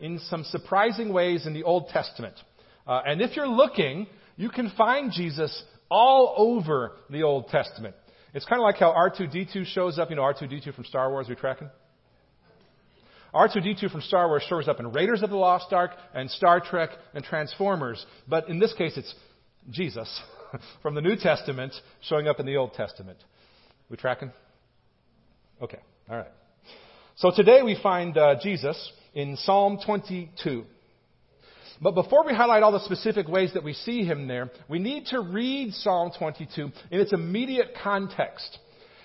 in some surprising ways in the Old Testament. Uh, and if you're looking, you can find Jesus all over the Old Testament. It's kind of like how R2D2 shows up. You know R2D2 from Star Wars, we tracking? R2D2 from Star Wars shows up in Raiders of the Lost Ark and Star Trek and Transformers. But in this case, it's Jesus from the New Testament showing up in the Old Testament. We tracking? Okay. All right. So today we find uh, Jesus in Psalm 22. But before we highlight all the specific ways that we see him there, we need to read Psalm 22 in its immediate context.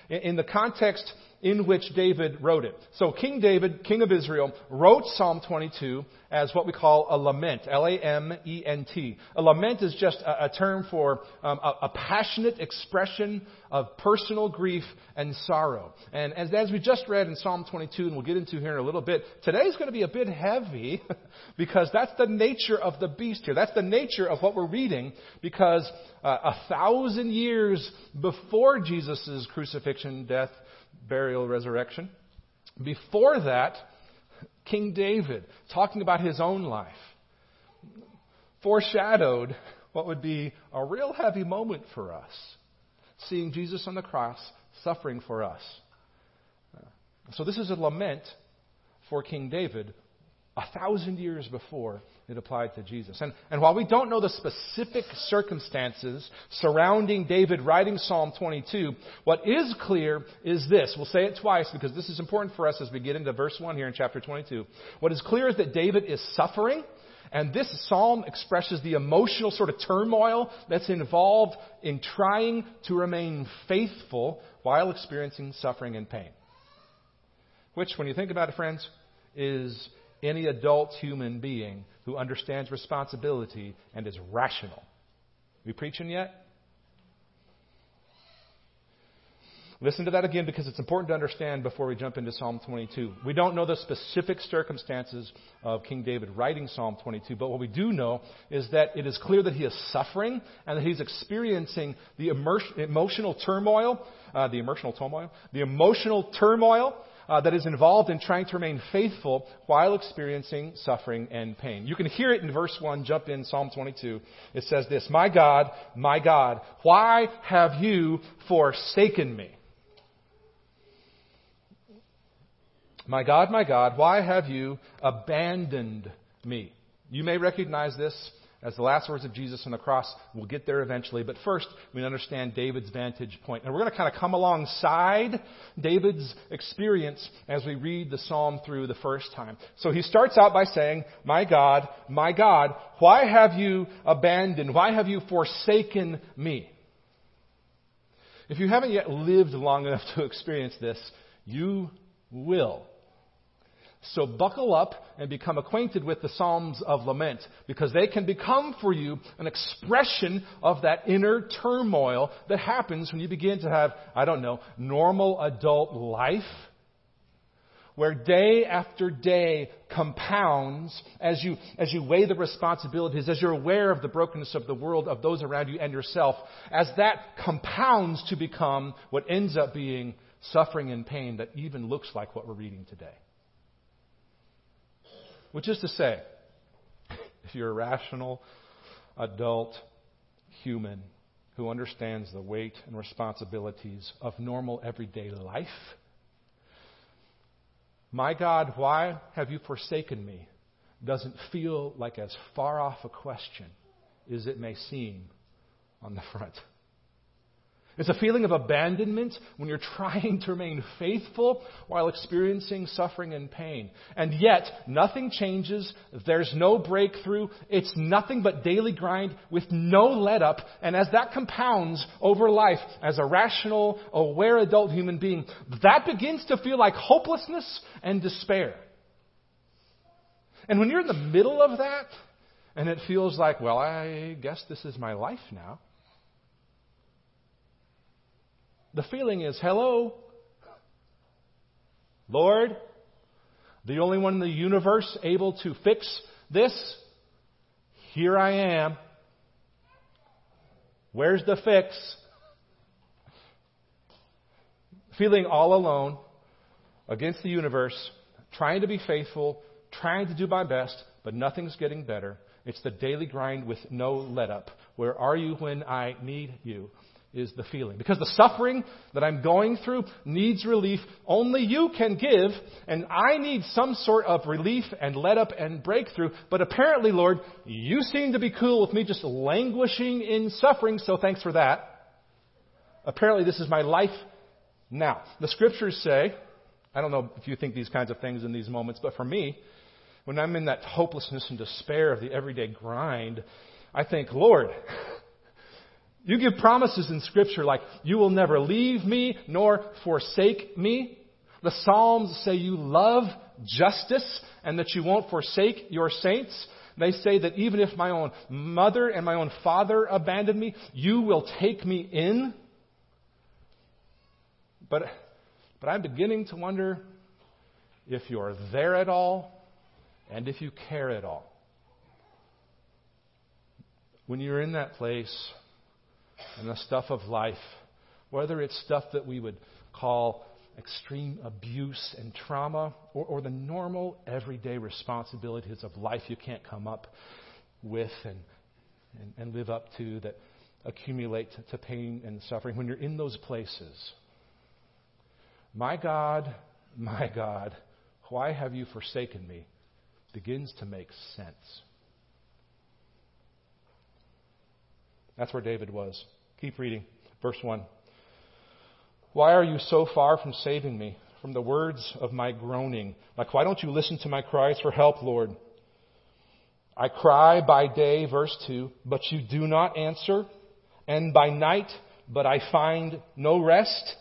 In the context in which David wrote it. So King David, king of Israel, wrote Psalm 22 as what we call a lament, L-A-M-E-N-T. A lament is just a, a term for um, a, a, passionate expression of personal grief and sorrow. And as, as we just read in Psalm 22, and we'll get into here in a little bit, today's going to be a bit heavy because that's the nature of the beast here. That's the nature of what we're reading because uh, a thousand years before Jesus' crucifixion, death, burial, resurrection. Before that, King David, talking about his own life, foreshadowed what would be a real heavy moment for us seeing Jesus on the cross suffering for us. So, this is a lament for King David a thousand years before it applied to Jesus. And, and while we don't know the specific circumstances surrounding David writing Psalm 22, what is clear is this. We'll say it twice because this is important for us as we get into verse 1 here in chapter 22. What is clear is that David is suffering. And this psalm expresses the emotional sort of turmoil that's involved in trying to remain faithful while experiencing suffering and pain. Which, when you think about it, friends, is any adult human being who understands responsibility and is rational. We preaching yet? Listen to that again because it's important to understand before we jump into Psalm 22. We don't know the specific circumstances of King David writing Psalm 22, but what we do know is that it is clear that he is suffering and that he's experiencing the emotional turmoil, uh, the emotional turmoil, the emotional turmoil uh, that is involved in trying to remain faithful while experiencing suffering and pain. You can hear it in verse 1, jump in Psalm 22. It says this, My God, my God, why have you forsaken me? My God, my God, why have you abandoned me? You may recognize this as the last words of Jesus on the cross. We'll get there eventually. But first, we understand David's vantage point. And we're going to kind of come alongside David's experience as we read the psalm through the first time. So he starts out by saying, My God, my God, why have you abandoned? Why have you forsaken me? If you haven't yet lived long enough to experience this, you will. So buckle up and become acquainted with the Psalms of Lament because they can become for you an expression of that inner turmoil that happens when you begin to have, I don't know, normal adult life where day after day compounds as you, as you weigh the responsibilities, as you're aware of the brokenness of the world, of those around you and yourself, as that compounds to become what ends up being suffering and pain that even looks like what we're reading today. Which is to say, if you're a rational, adult human who understands the weight and responsibilities of normal everyday life, my God, why have you forsaken me? doesn't feel like as far off a question as it may seem on the front. It's a feeling of abandonment when you're trying to remain faithful while experiencing suffering and pain. And yet, nothing changes. There's no breakthrough. It's nothing but daily grind with no let up. And as that compounds over life as a rational, aware adult human being, that begins to feel like hopelessness and despair. And when you're in the middle of that, and it feels like, well, I guess this is my life now. The feeling is, hello, Lord, the only one in the universe able to fix this, here I am. Where's the fix? Feeling all alone against the universe, trying to be faithful trying to do my best, but nothing's getting better. It's the daily grind with no let up. Where are you when I need you? Is the feeling. Because the suffering that I'm going through needs relief only you can give, and I need some sort of relief and let up and breakthrough. But apparently, Lord, you seem to be cool with me just languishing in suffering, so thanks for that. Apparently, this is my life now. The scriptures say, I don't know if you think these kinds of things in these moments, but for me, when I'm in that hopelessness and despair of the everyday grind, I think, Lord, you give promises in Scripture like, you will never leave me nor forsake me. The Psalms say you love justice and that you won't forsake your saints. They say that even if my own mother and my own father abandon me, you will take me in. But, but I'm beginning to wonder if you're there at all and if you care at all. When you're in that place and the stuff of life, whether it's stuff that we would call extreme abuse and trauma, or, or, the normal everyday responsibilities of life you can't come up with and, and, and live up to that accumulate to, to pain and suffering, when you're in those places, my God, my God, why have you forsaken me? begins to make sense. That's where David was. Keep reading. Verse 1. Why are you so far from saving me, from the words of my groaning? Like, why don't you listen to my cries for help, Lord? I cry by day, verse 2, but you do not answer, and by night, but I find no rest.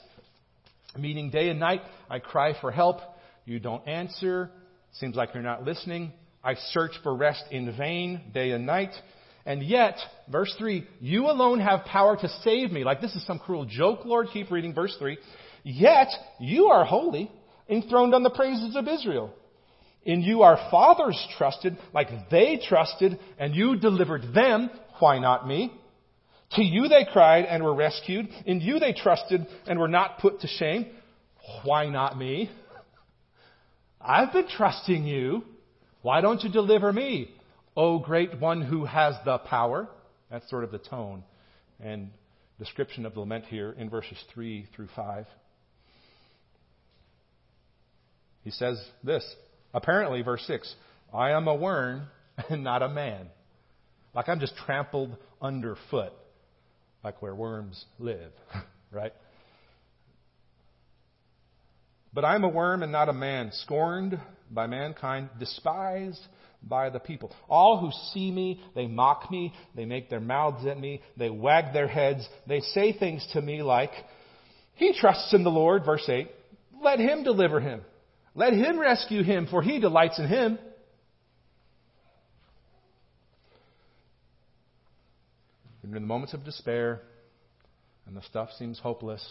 Meaning, day and night, I cry for help. You don't answer. Seems like you're not listening. I search for rest in vain, day and night. And yet, verse 3, you alone have power to save me. Like this is some cruel joke, Lord. Keep reading verse 3. Yet, you are holy, enthroned on the praises of Israel. In you our fathers trusted, like they trusted, and you delivered them. Why not me? To you they cried and were rescued. In you they trusted and were not put to shame. Why not me? I've been trusting you. Why don't you deliver me, O great one who has the power? That's sort of the tone and description of the lament here in verses 3 through 5. He says this, apparently, verse 6 I am a worm and not a man. Like I'm just trampled underfoot, like where worms live, right? But I am a worm and not a man, scorned by mankind, despised by the people. All who see me, they mock me, they make their mouths at me, they wag their heads, they say things to me like, He trusts in the Lord, verse 8. Let him deliver him. Let him rescue him, for he delights in him. in the moments of despair and the stuff seems hopeless,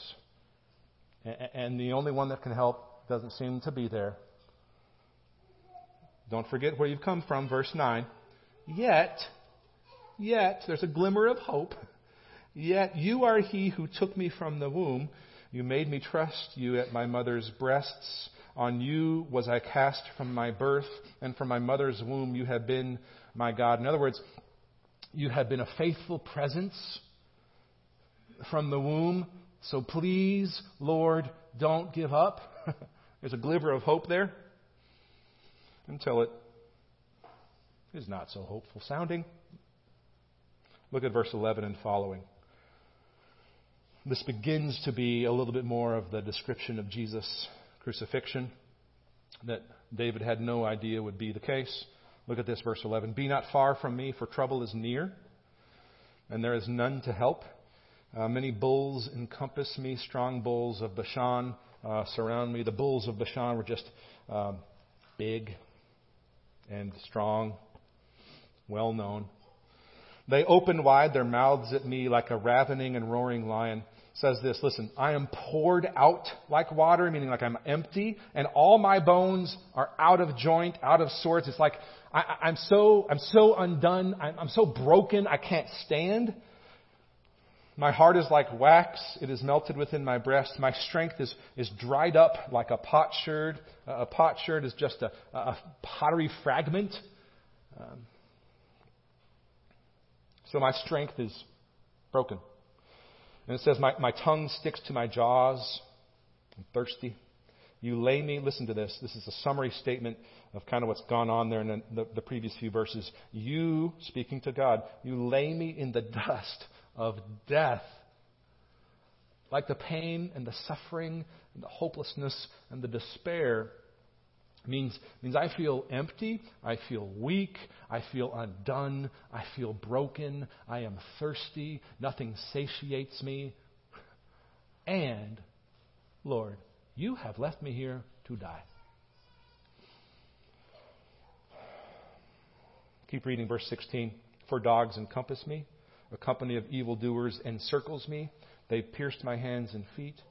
and the only one that can help doesn't seem to be there. Don't forget where you've come from, verse 9. Yet, yet, there's a glimmer of hope. Yet you are he who took me from the womb. You made me trust you at my mother's breasts. On you was I cast from my birth, and from my mother's womb you have been my God. In other words, you have been a faithful presence from the womb so please, Lord, don't give up. There's a glimmer of hope there until it is not so hopeful sounding. Look at verse 11 and following. This begins to be a little bit more of the description of Jesus' crucifixion that David had no idea would be the case. Look at this, verse 11. Be not far from me, for trouble is near, and there is none to help. Uh, many bulls encompass me, strong bulls of Bashan uh, surround me. The bulls of Bashan were just uh, big and strong, well known. They open wide their mouths at me like a ravening and roaring lion. Says this, listen, I am poured out like water, meaning like I'm empty, and all my bones are out of joint, out of sorts. It's like I, am so I'm so undone, I'm, I'm so broken, I can't stand. My heart is like wax, it is melted within my breast. My strength is, is dried up like a potsherd. A potsherd is just a, a pottery fragment. Um, so my strength is broken. And it says, my, my tongue sticks to my jaws. I'm thirsty. You lay me, listen to this. This is a summary statement of kind of what's gone on there in the, the, the previous few verses. You, speaking to God, you lay me in the dust of death. Like the pain and the suffering and the hopelessness and the despair means, means I feel empty, I feel weak, I feel undone, I feel broken, I am thirsty, nothing satiates me. And, Lord, you have left me here to die. Keep reading verse 16. For dogs encompass me, a company of evildoers encircles me. They pierced my hands and feet.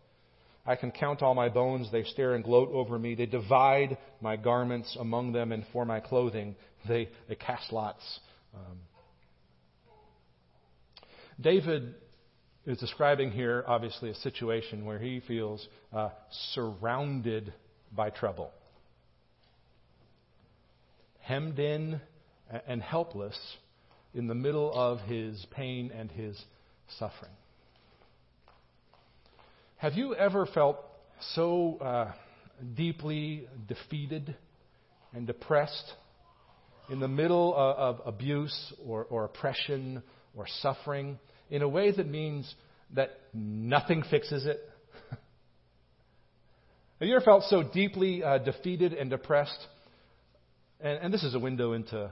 I can count all my bones. They stare and gloat over me. They divide my garments among them, and for my clothing they, they cast lots. Um, David is describing here, obviously, a situation where he feels uh, surrounded by trouble, hemmed in and helpless in the middle of his pain and his suffering. Have you ever felt so uh, deeply defeated and depressed in the middle of, of abuse or, or oppression or suffering in a way that means that nothing fixes it? Have you ever felt so deeply uh, defeated and depressed? And, and this is a window into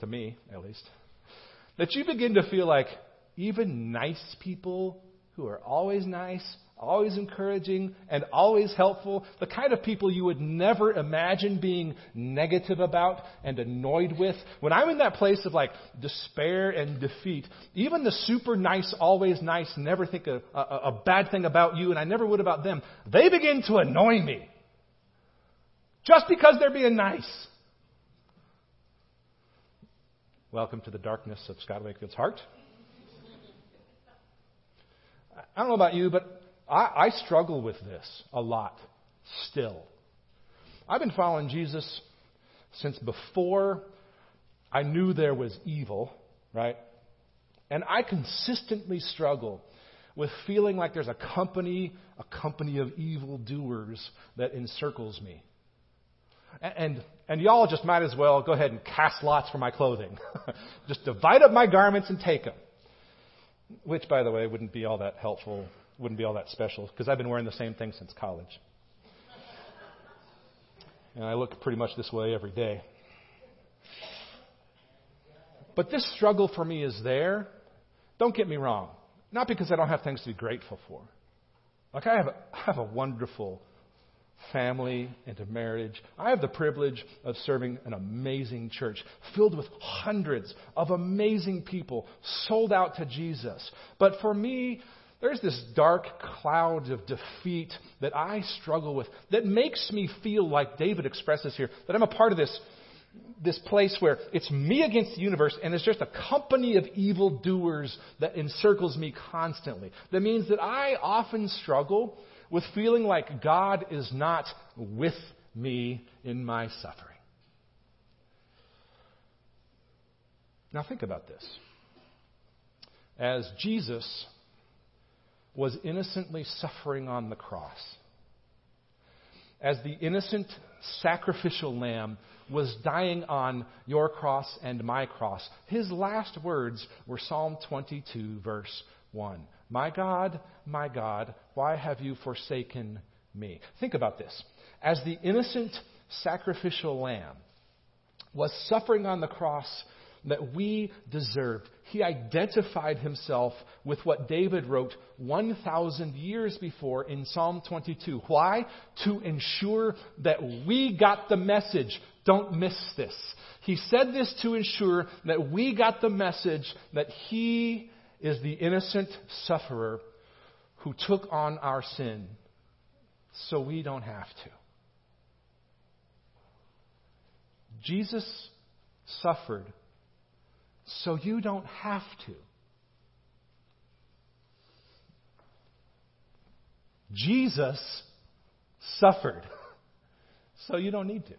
to me at least, that you begin to feel like even nice people who are always nice, always encouraging, and always helpful, the kind of people you would never imagine being negative about and annoyed with. When I'm in that place of like despair and defeat, even the super nice, always nice, never think a, a, a bad thing about you, and I never would about them, they begin to annoy me. Just because they're being nice. Welcome to the darkness of Scott Wakefield's heart. I don't know about you, but I, I struggle with this a lot still. I've been following Jesus since before I knew there was evil, right? And I consistently struggle with feeling like there's a company, a company of evil doers that encircles me. And, and y'all just might as well go ahead and cast lots for my clothing. just divide up my garments and take them. Which, by the way, wouldn't be all that helpful, wouldn't be all that special, because I've been wearing the same thing since college. And I look pretty much this way every day. But this struggle for me is there. Don't get me wrong. Not because I don't have things to be grateful for. Like I have a, I have a wonderful family, into marriage. I have the privilege of serving an amazing church filled with hundreds of amazing people sold out to Jesus. But for me, there's this dark cloud of defeat that I struggle with that makes me feel like David expresses here that I'm a part of this this place where it's me against the universe and it's just a company of evil doers that encircles me constantly. That means that I often struggle with feeling like God is not with me in my suffering. Now, think about this. As Jesus was innocently suffering on the cross, as the innocent sacrificial lamb was dying on your cross and my cross, his last words were Psalm 22, verse 1. My God, my God, why have you forsaken me? Think about this. As the innocent sacrificial lamb was suffering on the cross that we deserved, he identified himself with what David wrote 1,000 years before in Psalm 22. Why? To ensure that we got the message. Don't miss this. He said this to ensure that we got the message that he is the innocent sufferer who took on our sin so we don't have to. Jesus suffered so you don't have to. Jesus suffered. So you don't need to.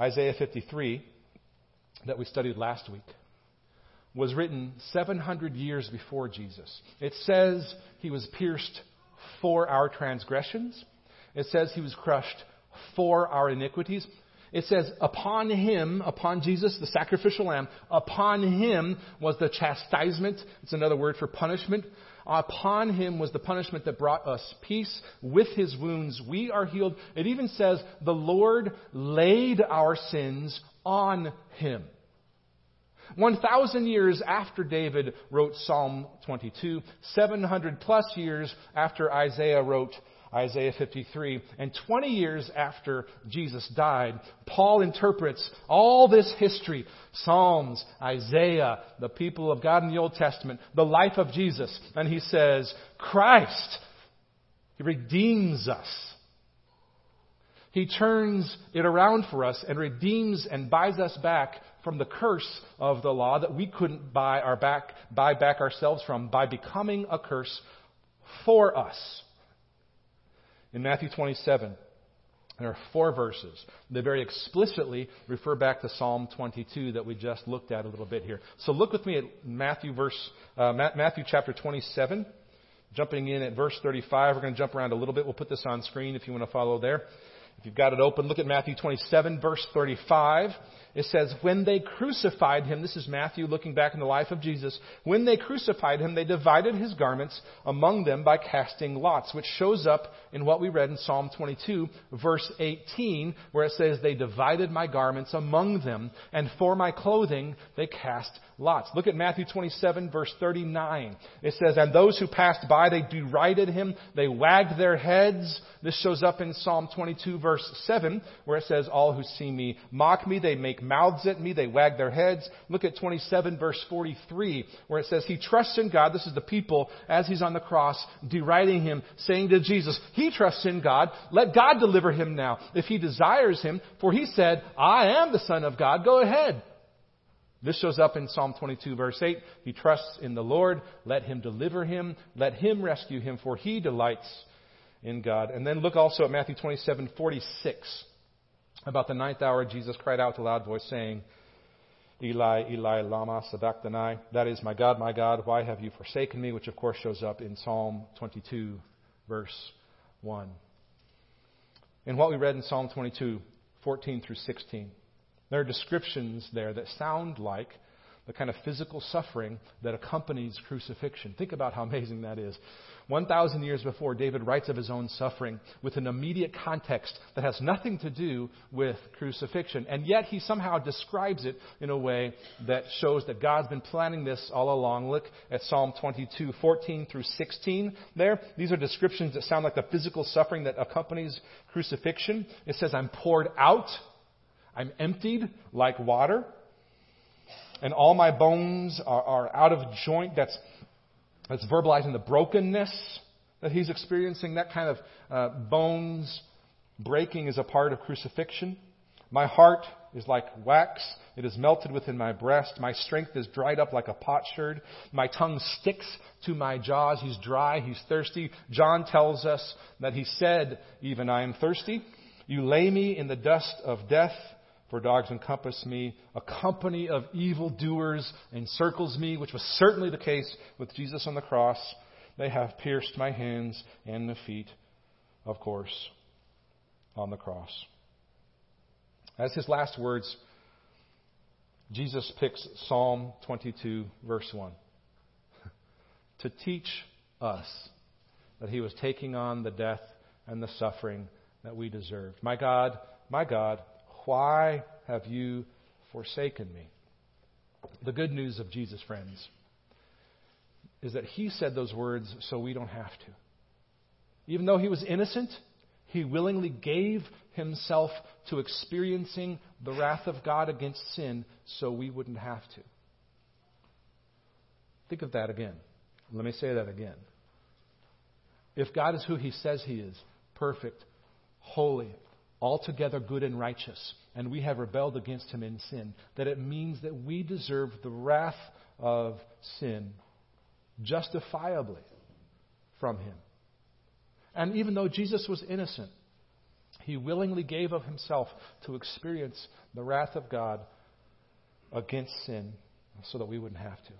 Isaiah 53, that we studied last week, was written 700 years before Jesus. It says he was pierced for our transgressions. It says he was crushed for our iniquities. It says, upon him, upon Jesus, the sacrificial lamb, upon him was the chastisement. It's another word for punishment. Upon him was the punishment that brought us peace. With his wounds we are healed. It even says, the Lord laid our sins on him. 1,000 years after David wrote Psalm 22, 700 plus years after Isaiah wrote Isaiah 53. And 20 years after Jesus died, Paul interprets all this history Psalms, Isaiah, the people of God in the Old Testament, the life of Jesus. And he says, Christ, He redeems us. He turns it around for us and redeems and buys us back from the curse of the law that we couldn't buy our back, buy back ourselves from by becoming a curse for us in Matthew 27. There are four verses. They very explicitly refer back to Psalm 22 that we just looked at a little bit here. So look with me at Matthew verse, uh, Matthew chapter 27. Jumping in at verse 35. We're going to jump around a little bit. We'll put this on screen if you want to follow there. If you've got it open, look at Matthew 27 verse 35. It says, when they crucified him, this is Matthew looking back in the life of Jesus, when they crucified him, they divided his garments among them by casting lots, which shows up in what we read in Psalm 22, verse 18, where it says, they divided my garments among them, and for my clothing they cast lots. Look at Matthew 27, verse 39. It says, and those who passed by, they derided him, they wagged their heads. This shows up in Psalm 22, verse 7, where it says, all who see me mock me, they make mouths at me, they wag their heads. Look at 27 verse 43 where it says, He trusts in God. This is the people as He's on the cross deriding Him, saying to Jesus, He trusts in God. Let God deliver Him now if He desires Him. For He said, I am the Son of God. Go ahead. This shows up in Psalm 22 verse 8. He trusts in the Lord. Let Him deliver him. Let Him rescue him for He delights in God. And then look also at Matthew 27 46. About the ninth hour, Jesus cried out with a loud voice, saying, Eli, Eli, lama sabachthani. That is, my God, my God, why have you forsaken me? Which, of course, shows up in Psalm 22, verse 1. And what we read in Psalm 22, 14 through 16, there are descriptions there that sound like the kind of physical suffering that accompanies crucifixion. Think about how amazing that is. 1,000 years before, David writes of his own suffering with an immediate context that has nothing to do with crucifixion. And yet he somehow describes it in a way that shows that God's been planning this all along. Look at Psalm 22, 14 through 16 there. These are descriptions that sound like the physical suffering that accompanies crucifixion. It says, I'm poured out. I'm emptied like water. And all my bones are, are out of joint. That's that's verbalizing the brokenness that he's experiencing. That kind of uh, bones breaking is a part of crucifixion. My heart is like wax. It is melted within my breast. My strength is dried up like a potsherd. My tongue sticks to my jaws. He's dry. He's thirsty. John tells us that he said, even I am thirsty. You lay me in the dust of death for dogs encompass me. A company of evildoers encircles me, which was certainly the case with Jesus on the cross. They have pierced my hands and the feet, of course, on the cross. As his last words, Jesus picks Psalm 22, verse 1, to teach us that he was taking on the death and the suffering that we deserved. My God, my God, why have you forsaken me? The good news of Jesus, friends, is that he said those words so we don't have to. Even though he was innocent, he willingly gave himself to experiencing the wrath of God against sin so we wouldn't have to. Think of that again. Let me say that again. If God is who he says he is, perfect, holy, altogether good and righteous, and we have rebelled against him in sin, that it means that we deserve the wrath of sin. justifiably from him. And even though Jesus was innocent, he willingly gave of himself to experience the wrath of God against sin so that we wouldn't have to.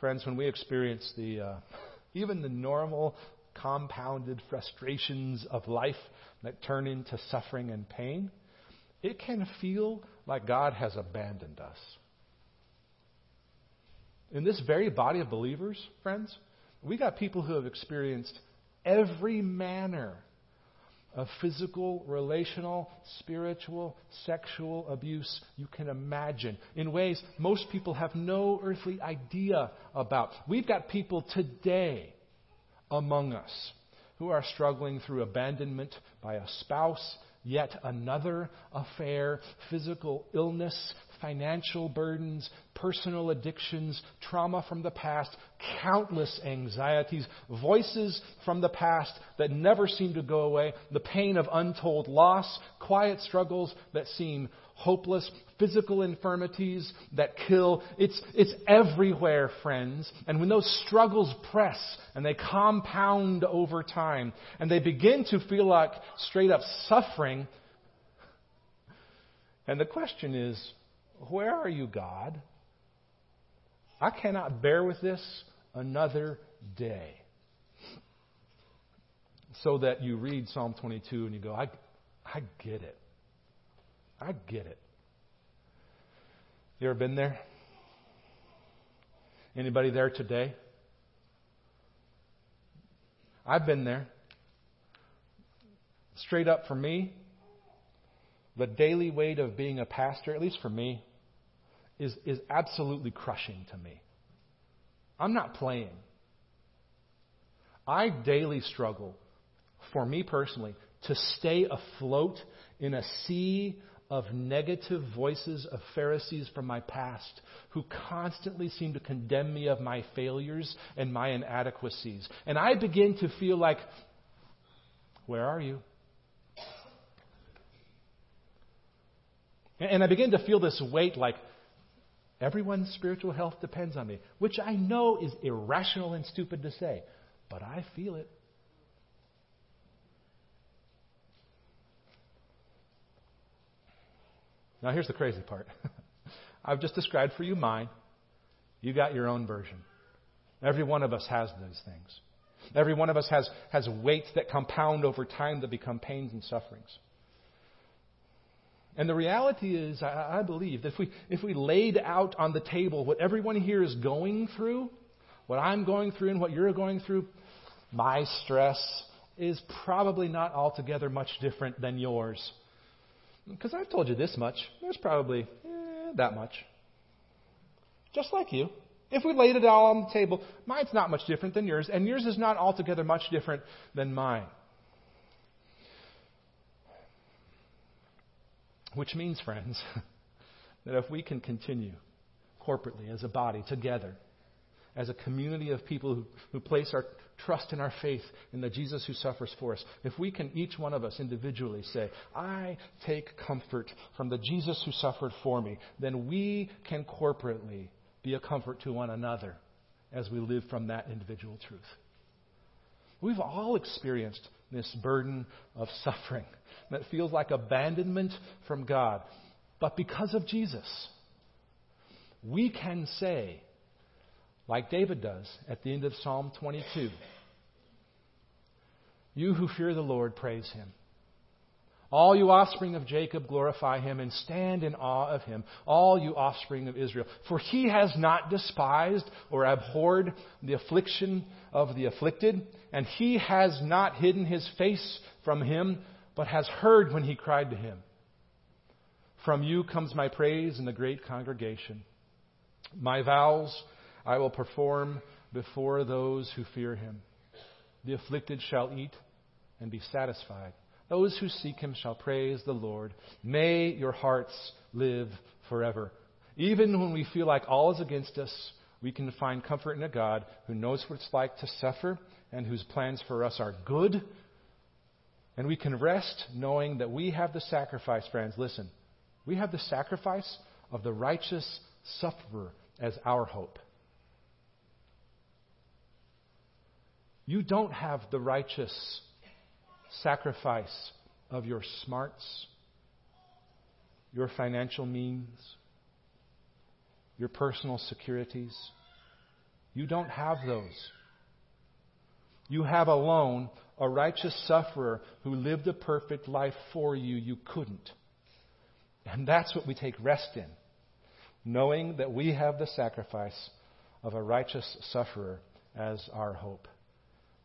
Friends, when we experience the uh, even the normal compounded frustrations of life that turn into suffering and pain, it can feel like God has abandoned us. In this very body of believers, friends, we got people who have experienced every manner of physical, relational, spiritual, sexual abuse you can imagine in ways most people have no earthly idea about. We've got people today among us who are struggling through abandonment by a spouse, yet another affair, physical illness, financial burdens, personal addictions, trauma from the past, countless anxieties, voices from the past that never seem to go away, the pain of untold loss, quiet struggles that seem hopeless, physical infirmities that kill. It's, it's everywhere, friends. And when those struggles press and they compound over time and they begin to feel like straight up suffering, and the question is, where are you, God? I cannot bear with this another day. So that you read Psalm 22 and you go, I, I get it. I get it. You ever been there? Anybody there today? I've been there. Straight up for me, the daily weight of being a pastor, at least for me, is, is absolutely crushing to me. I'm not playing. I daily struggle, for me personally, to stay afloat in a sea of negative voices of Pharisees from my past who constantly seem to condemn me of my failures and my inadequacies. And I begin to feel like, where are you? And I begin to feel this weight like everyone's spiritual health depends on me, which I know is irrational and stupid to say, but I feel it. Now, here's the crazy part. I've just described for you mine. You got your own version. Every one of us has those things. Every one of us has, has weights that compound over time that become pains and sufferings. And the reality is, I, I believe, that if we, if we laid out on the table what everyone here is going through, what I'm going through and what you're going through, my stress is probably not altogether much different than yours. Because I've told you this much. There's probably eh, that much. Just like you. If we laid it all on the table, mine's not much different than yours, and yours is not altogether much different than mine. Which means, friends, that if we can continue corporately as a body together, as a community of people who, who place our trust in our faith in the Jesus who suffers for us, if we can each one of us individually say, I take comfort from the Jesus who suffered for me, then we can corporately be a comfort to one another as we live from that individual truth. We've all experienced this burden of suffering that feels like abandonment from God. But because of Jesus, we can say, like David does at the end of Psalm 22, You who fear the Lord, praise him. All you offspring of Jacob, glorify him and stand in awe of him, all you offspring of Israel. For he has not despised or abhorred the affliction of the afflicted, and he has not hidden his face from him, but has heard when he cried to him. From you comes my praise in the great congregation. My vows I will perform before those who fear him. The afflicted shall eat and be satisfied. Those who seek him shall praise the Lord. May your hearts live forever. Even when we feel like all is against us, we can find comfort in a God who knows what it's like to suffer and whose plans for us are good. And we can rest knowing that we have the sacrifice, friends. Listen, we have the sacrifice of the righteous sufferer as our hope. You don't have the righteous sacrifice of your smarts, your financial means, your personal securities. You don't have those. You have alone a righteous sufferer who lived a perfect life for you. You couldn't. And that's what we take rest in, knowing that we have the sacrifice of a righteous sufferer as our hope.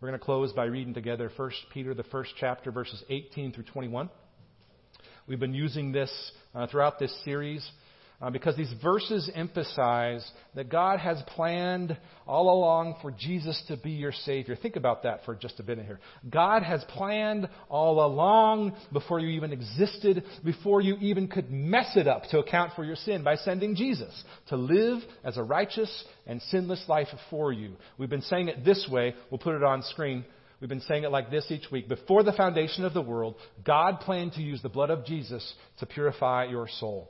We're going to close by reading together 1 Peter, the first chapter, verses 18 through 21. We've been using this uh, throughout this series uh, because these verses emphasize that God has planned all along for Jesus to be your Savior. Think about that for just a minute here. God has planned all along before you even existed, before you even could mess it up to account for your sin by sending Jesus to live as a righteous and sinless life for you. We've been saying it this way. We'll put it on screen. We've been saying it like this each week. Before the foundation of the world, God planned to use the blood of Jesus to purify your soul.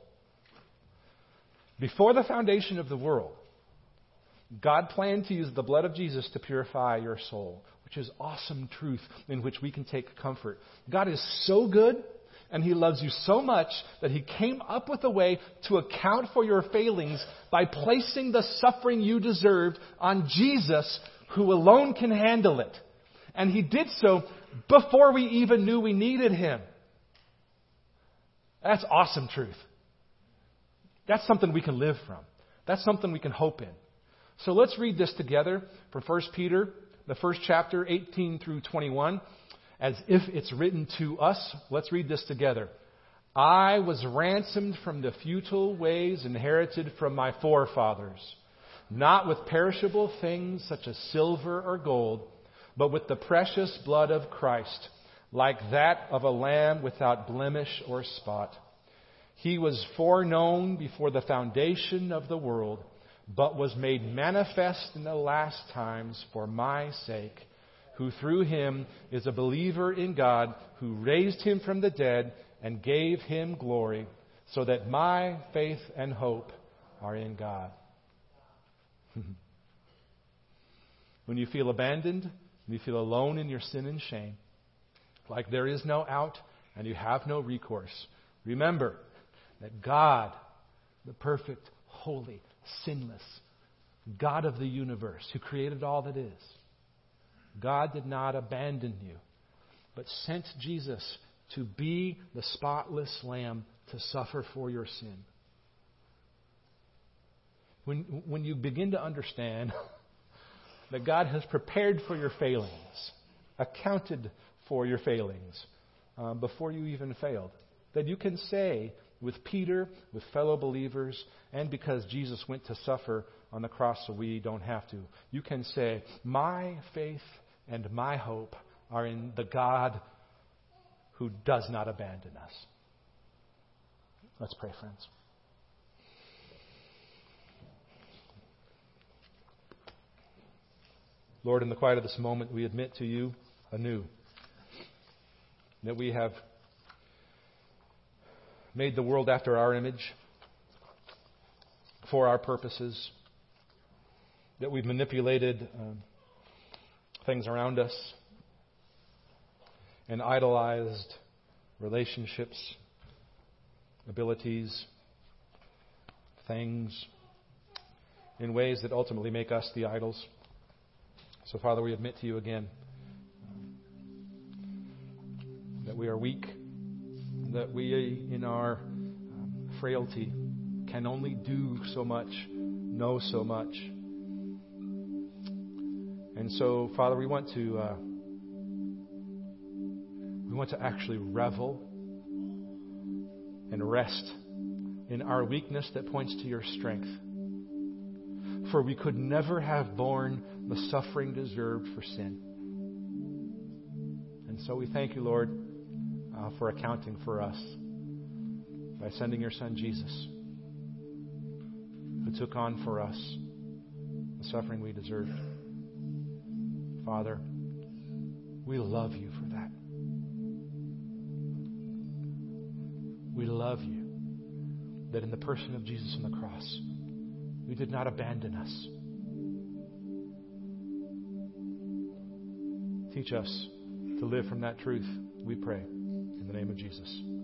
Before the foundation of the world, God planned to use the blood of Jesus to purify your soul, which is awesome truth in which we can take comfort. God is so good and He loves you so much that He came up with a way to account for your failings by placing the suffering you deserved on Jesus, who alone can handle it. And He did so before we even knew we needed Him. That's awesome truth. That's something we can live from. That's something we can hope in. So let's read this together from 1 Peter, the first chapter, 18 through 21, as if it's written to us. Let's read this together. I was ransomed from the futile ways inherited from my forefathers, not with perishable things such as silver or gold, but with the precious blood of Christ, like that of a lamb without blemish or spot. He was foreknown before the foundation of the world, but was made manifest in the last times for my sake, who through him is a believer in God, who raised him from the dead and gave him glory, so that my faith and hope are in God. when you feel abandoned, when you feel alone in your sin and shame, like there is no out and you have no recourse, remember, that God, the perfect, holy, sinless, God of the universe, who created all that is, God did not abandon you, but sent Jesus to be the spotless lamb to suffer for your sin. When, when you begin to understand that God has prepared for your failings, accounted for your failings uh, before you even failed, that you can say with Peter, with fellow believers, and because Jesus went to suffer on the cross so we don't have to. You can say, My faith and my hope are in the God who does not abandon us. Let's pray, friends. Lord, in the quiet of this moment, we admit to you anew that we have made the world after our image for our purposes, that we've manipulated um, things around us and idolized relationships, abilities, things in ways that ultimately make us the idols. So, Father, we admit to you again that we are weak that we, in our um, frailty, can only do so much, know so much. And so, Father, we want to uh, we want to actually revel and rest in our weakness that points to your strength. For we could never have borne the suffering deserved for sin. And so we thank you, Lord for accounting for us by sending your son Jesus, who took on for us the suffering we deserved. Father, we love you for that. We love you that in the person of Jesus on the cross, You did not abandon us. Teach us to live from that truth, we pray. Name of Jesus.